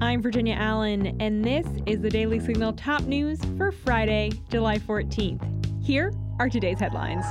I'm Virginia Allen, and this is the Daily Signal top news for Friday, July 14th. Here are today's headlines.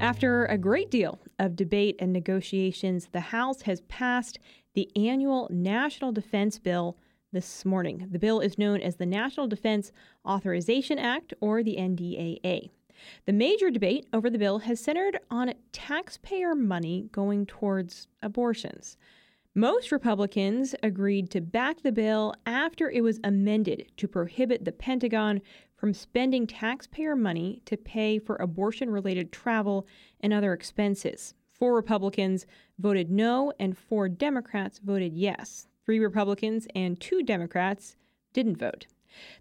After a great deal of debate and negotiations, the House has passed the annual National Defense Bill this morning. The bill is known as the National Defense Authorization Act, or the NDAA. The major debate over the bill has centered on taxpayer money going towards abortions. Most Republicans agreed to back the bill after it was amended to prohibit the Pentagon from spending taxpayer money to pay for abortion related travel and other expenses. Four Republicans voted no, and four Democrats voted yes. Three Republicans and two Democrats didn't vote.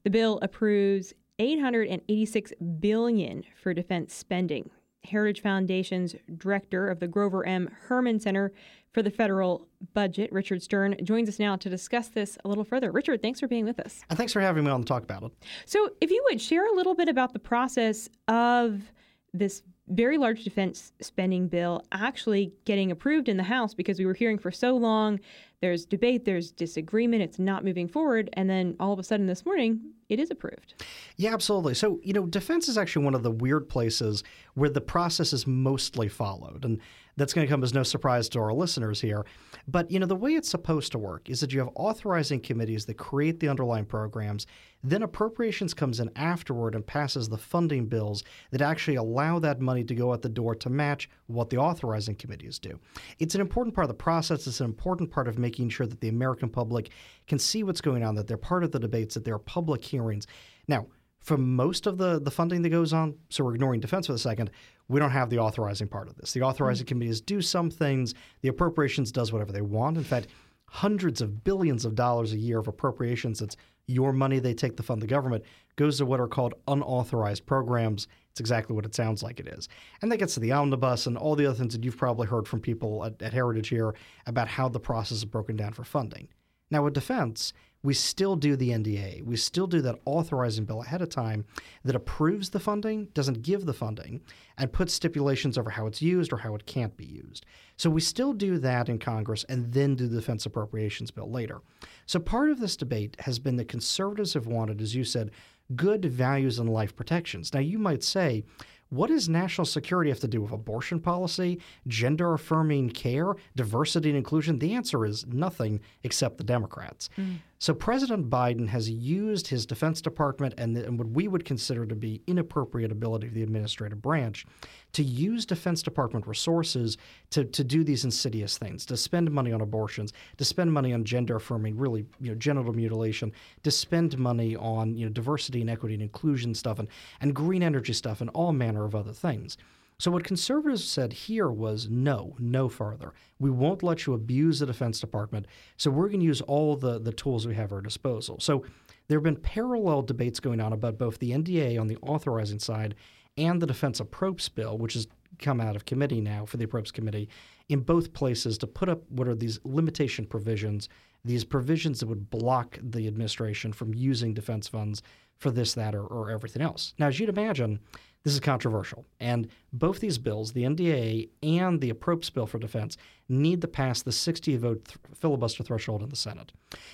The bill approves 886 billion for defense spending. Heritage Foundation's director of the Grover M. Hermann Center for the Federal Budget, Richard Stern, joins us now to discuss this a little further. Richard, thanks for being with us. And thanks for having me on to talk about it. So, if you would share a little bit about the process of this very large defense spending bill actually getting approved in the House because we were hearing for so long there's debate, there's disagreement, it's not moving forward, and then all of a sudden this morning it is approved. Yeah, absolutely. So, you know, defense is actually one of the weird places where the process is mostly followed. And that's going to come as no surprise to our listeners here. But, you know, the way it's supposed to work is that you have authorizing committees that create the underlying programs. Then appropriations comes in afterward and passes the funding bills that actually allow that money to go out the door to match what the authorizing committees do. It's an important part of the process. It's an important part of making sure that the American public can see what's going on, that they're part of the debates, that there are public hearings. Now, for most of the, the funding that goes on, so we're ignoring defense for a second, we don't have the authorizing part of this. The authorizing mm-hmm. committees do some things, the appropriations does whatever they want. In fact, hundreds of billions of dollars a year of appropriations, it's your money they take to fund the government, goes to what are called unauthorized programs. It's exactly what it sounds like it is. And that gets to the omnibus and all the other things that you've probably heard from people at, at Heritage here about how the process is broken down for funding. Now, with defense, we still do the NDA. We still do that authorizing bill ahead of time that approves the funding, doesn't give the funding, and puts stipulations over how it's used or how it can't be used. So we still do that in Congress and then do the defense appropriations bill later. So part of this debate has been that conservatives have wanted, as you said, good values and life protections. Now, you might say, what does national security have to do with abortion policy, gender affirming care, diversity and inclusion? The answer is nothing except the Democrats. Mm. So President Biden has used his Defense Department and, the, and, what we would consider to be inappropriate ability of the administrative branch to use Defense Department resources to, to do these insidious things, to spend money on abortions, to spend money on gender affirming, really you know, genital mutilation, to spend money on you know diversity and equity and inclusion stuff and, and green energy stuff and all manner of other things. So, what conservatives said here was no, no further. We won't let you abuse the Defense Department. So, we're going to use all the, the tools we have at our disposal. So, there have been parallel debates going on about both the NDA on the authorizing side and the Defense Approps Bill, which has come out of committee now for the Approps Committee, in both places to put up what are these limitation provisions, these provisions that would block the administration from using defense funds for this, that, or, or everything else. Now, as you'd imagine, this is controversial. And both these bills, the NDA and the approps bill for defense, need to pass the 60 vote th- filibuster threshold in the Senate.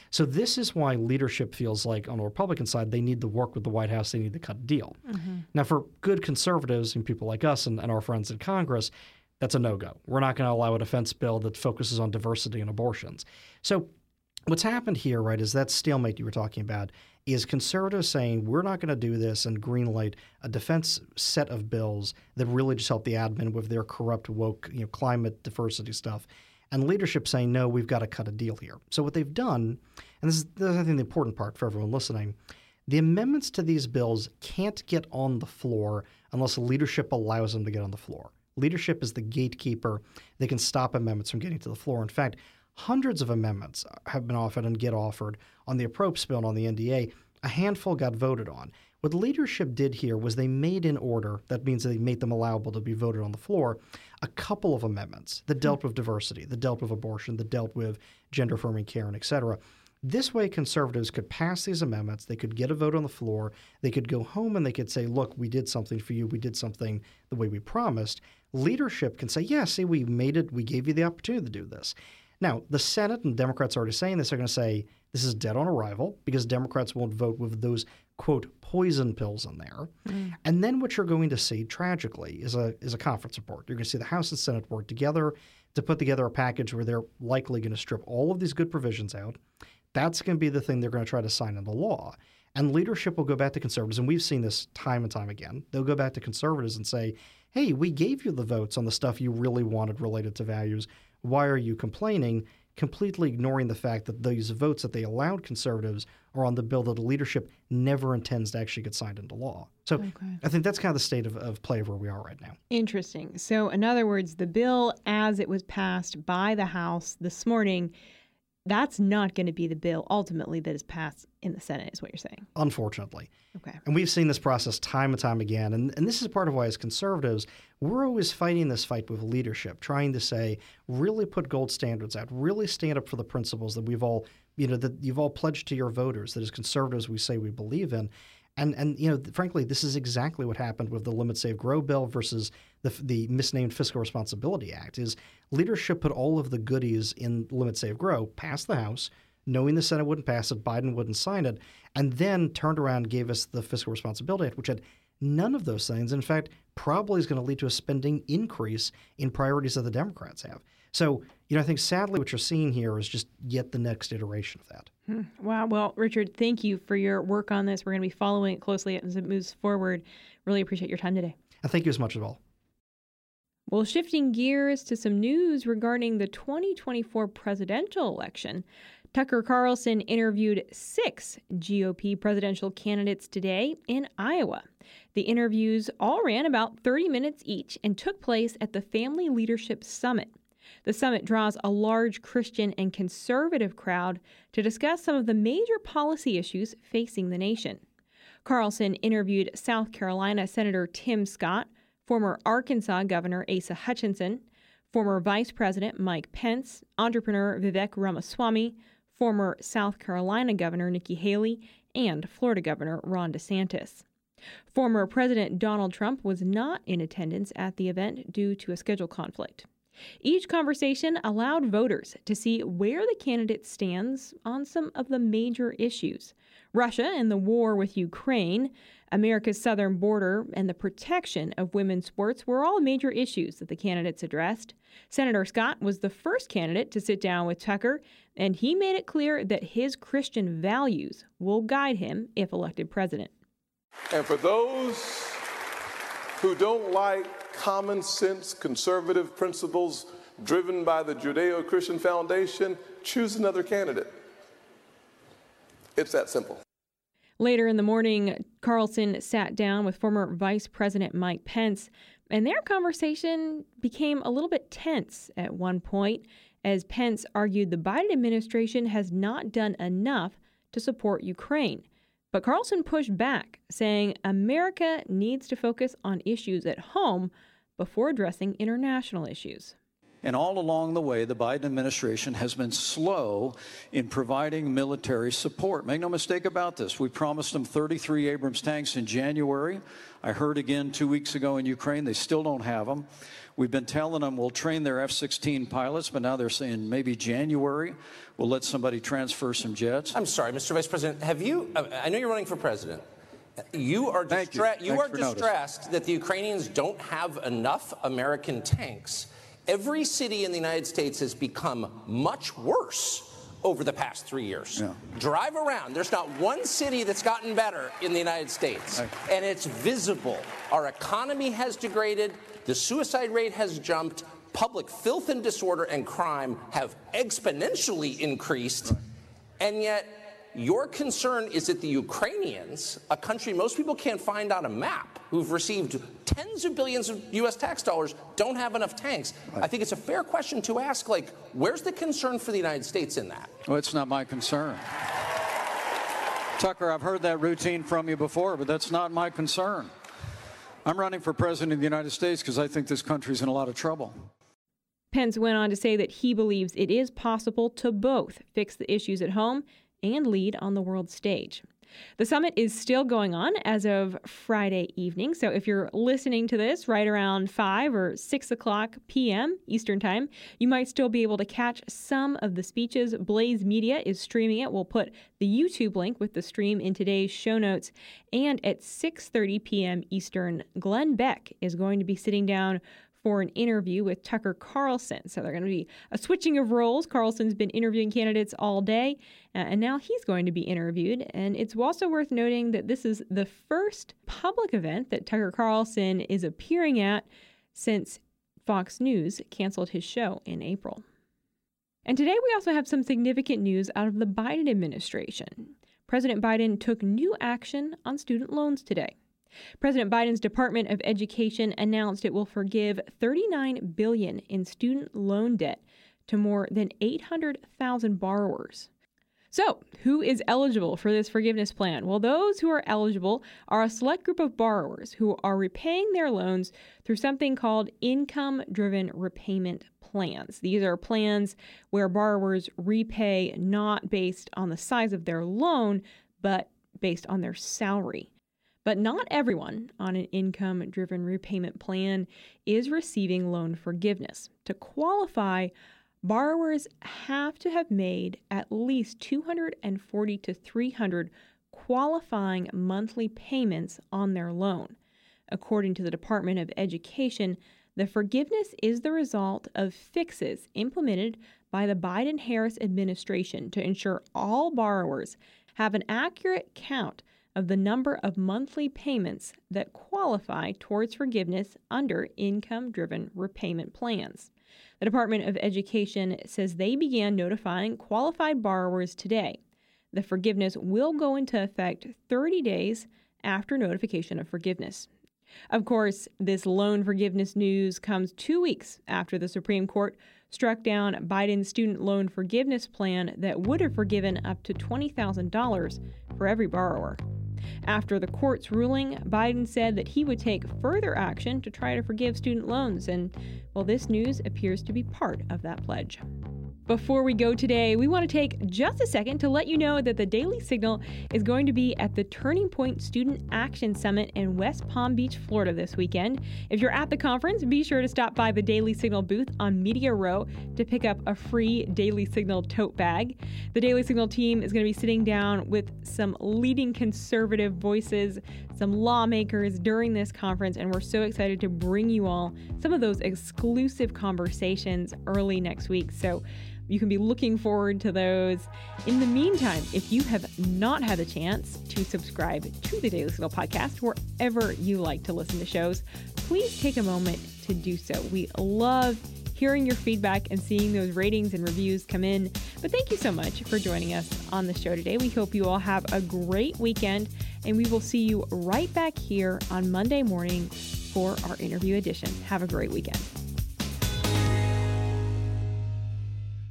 So this is why leadership feels like on the Republican side, they need to work with the White House, they need to cut a deal. Mm-hmm. Now, for good conservatives and people like us and, and our friends in Congress, that's a no go. We're not going to allow a defense bill that focuses on diversity and abortions. So what's happened here, right, is that stalemate you were talking about is conservatives saying we're not going to do this and greenlight a defense set of bills that really just help the admin with their corrupt woke you know climate diversity stuff and leadership saying no we've got to cut a deal here. So what they've done and this is, this is i think the important part for everyone listening the amendments to these bills can't get on the floor unless leadership allows them to get on the floor. Leadership is the gatekeeper. They can stop amendments from getting to the floor. In fact Hundreds of amendments have been offered and get offered on the approps bill and on the NDA. A handful got voted on. What leadership did here was they made in order, that means they made them allowable to be voted on the floor, a couple of amendments that hmm. dealt with diversity, that dealt with abortion, that dealt with gender affirming care, and et cetera. This way, conservatives could pass these amendments. They could get a vote on the floor. They could go home and they could say, look, we did something for you. We did something the way we promised. Leadership can say, yeah, see, we made it. We gave you the opportunity to do this. Now, the Senate and Democrats are already saying this are going to say this is dead on arrival because Democrats won't vote with those, quote, poison pills in there. Mm. And then what you're going to see, tragically, is a, is a conference report. You're going to see the House and Senate work together to put together a package where they're likely going to strip all of these good provisions out. That's going to be the thing they're going to try to sign into law. And leadership will go back to conservatives, and we've seen this time and time again. They'll go back to conservatives and say, hey, we gave you the votes on the stuff you really wanted related to values. Why are you complaining? Completely ignoring the fact that these votes that they allowed conservatives are on the bill that the leadership never intends to actually get signed into law. So oh, okay. I think that's kind of the state of, of play of where we are right now. Interesting. So, in other words, the bill as it was passed by the House this morning that's not going to be the bill ultimately that is passed in the Senate, is what you're saying. Unfortunately. Okay. And we've seen this process time and time again. And, and this is part of why, as conservatives, we're always fighting this fight with leadership, trying to say, really put gold standards out, really stand up for the principles that we've all, you know, that you've all pledged to your voters, that as conservatives we say we believe in. And and you know, frankly, this is exactly what happened with the Limit Save Grow bill versus the the misnamed Fiscal Responsibility Act. Is leadership put all of the goodies in Limit Save Grow passed the House, knowing the Senate wouldn't pass it, Biden wouldn't sign it, and then turned around and gave us the Fiscal Responsibility Act, which had none of those things. In fact, probably is going to lead to a spending increase in priorities that the Democrats have. So, you know, I think sadly what you're seeing here is just yet the next iteration of that. Hmm. Wow. Well, Richard, thank you for your work on this. We're going to be following it closely as it moves forward. Really appreciate your time today. And thank you as much as well. Well, shifting gears to some news regarding the 2024 presidential election. Tucker Carlson interviewed six GOP presidential candidates today in Iowa. The interviews all ran about 30 minutes each and took place at the Family Leadership Summit. The summit draws a large Christian and conservative crowd to discuss some of the major policy issues facing the nation. Carlson interviewed South Carolina Senator Tim Scott, former Arkansas Governor Asa Hutchinson, former Vice President Mike Pence, entrepreneur Vivek Ramaswamy, former South Carolina Governor Nikki Haley, and Florida Governor Ron DeSantis. Former President Donald Trump was not in attendance at the event due to a schedule conflict. Each conversation allowed voters to see where the candidate stands on some of the major issues. Russia and the war with Ukraine, America's southern border, and the protection of women's sports were all major issues that the candidates addressed. Senator Scott was the first candidate to sit down with Tucker, and he made it clear that his Christian values will guide him if elected president. And for those who don't like common sense conservative principles driven by the Judeo Christian Foundation, choose another candidate. It's that simple. Later in the morning, Carlson sat down with former Vice President Mike Pence, and their conversation became a little bit tense at one point as Pence argued the Biden administration has not done enough to support Ukraine. But Carlson pushed back, saying America needs to focus on issues at home before addressing international issues. And all along the way, the Biden administration has been slow in providing military support. Make no mistake about this. We promised them 33 Abrams tanks in January. I heard again two weeks ago in Ukraine, they still don't have them. We've been telling them we'll train their F 16 pilots, but now they're saying maybe January we'll let somebody transfer some jets. I'm sorry, Mr. Vice President. Have you, uh, I know you're running for president. You are, distra- you. you are distressed that the Ukrainians don't have enough American tanks. Every city in the United States has become much worse over the past three years. Yeah. Drive around. There's not one city that's gotten better in the United States. And it's visible. Our economy has degraded, the suicide rate has jumped, public filth and disorder and crime have exponentially increased. Right. And yet, your concern is that the Ukrainians, a country most people can't find on a map, who've received tens of billions of U.S. tax dollars, don't have enough tanks. Right. I think it's a fair question to ask, like, where's the concern for the United States in that? Well, it's not my concern. Tucker, I've heard that routine from you before, but that's not my concern. I'm running for president of the United States because I think this country's in a lot of trouble. Pence went on to say that he believes it is possible to both fix the issues at home and lead on the world stage. The summit is still going on as of Friday evening. So if you're listening to this right around 5 or 6 o'clock p.m. Eastern Time, you might still be able to catch some of the speeches. Blaze Media is streaming it. We'll put the YouTube link with the stream in today's show notes. And at 6:30 p.m. Eastern, Glenn Beck is going to be sitting down for an interview with Tucker Carlson. So they're going to be a switching of roles. Carlson's been interviewing candidates all day, uh, and now he's going to be interviewed. And it's also worth noting that this is the first public event that Tucker Carlson is appearing at since Fox News canceled his show in April. And today we also have some significant news out of the Biden administration. President Biden took new action on student loans today. President Biden's Department of Education announced it will forgive 39 billion in student loan debt to more than 800,000 borrowers. So, who is eligible for this forgiveness plan? Well, those who are eligible are a select group of borrowers who are repaying their loans through something called income driven repayment plans. These are plans where borrowers repay not based on the size of their loan, but based on their salary. But not everyone on an income driven repayment plan is receiving loan forgiveness. To qualify, borrowers have to have made at least 240 to 300 qualifying monthly payments on their loan. According to the Department of Education, the forgiveness is the result of fixes implemented by the Biden Harris administration to ensure all borrowers have an accurate count of the number of monthly payments that qualify towards forgiveness under income driven repayment plans. The Department of Education says they began notifying qualified borrowers today. The forgiveness will go into effect 30 days after notification of forgiveness. Of course, this loan forgiveness news comes two weeks after the Supreme Court struck down Biden's student loan forgiveness plan that would have forgiven up to $20,000 for every borrower. After the court's ruling, Biden said that he would take further action to try to forgive student loans, and well, this news appears to be part of that pledge. Before we go today, we want to take just a second to let you know that the Daily Signal is going to be at the Turning Point Student Action Summit in West Palm Beach, Florida this weekend. If you're at the conference, be sure to stop by the Daily Signal booth on Media Row to pick up a free Daily Signal tote bag. The Daily Signal team is going to be sitting down with some leading conservative voices, some lawmakers during this conference, and we're so excited to bring you all some of those exclusive conversations early next week. So you can be looking forward to those. In the meantime, if you have not had a chance to subscribe to the Daily Signal podcast wherever you like to listen to shows, please take a moment to do so. We love hearing your feedback and seeing those ratings and reviews come in. But thank you so much for joining us on the show today. We hope you all have a great weekend, and we will see you right back here on Monday morning for our interview edition. Have a great weekend.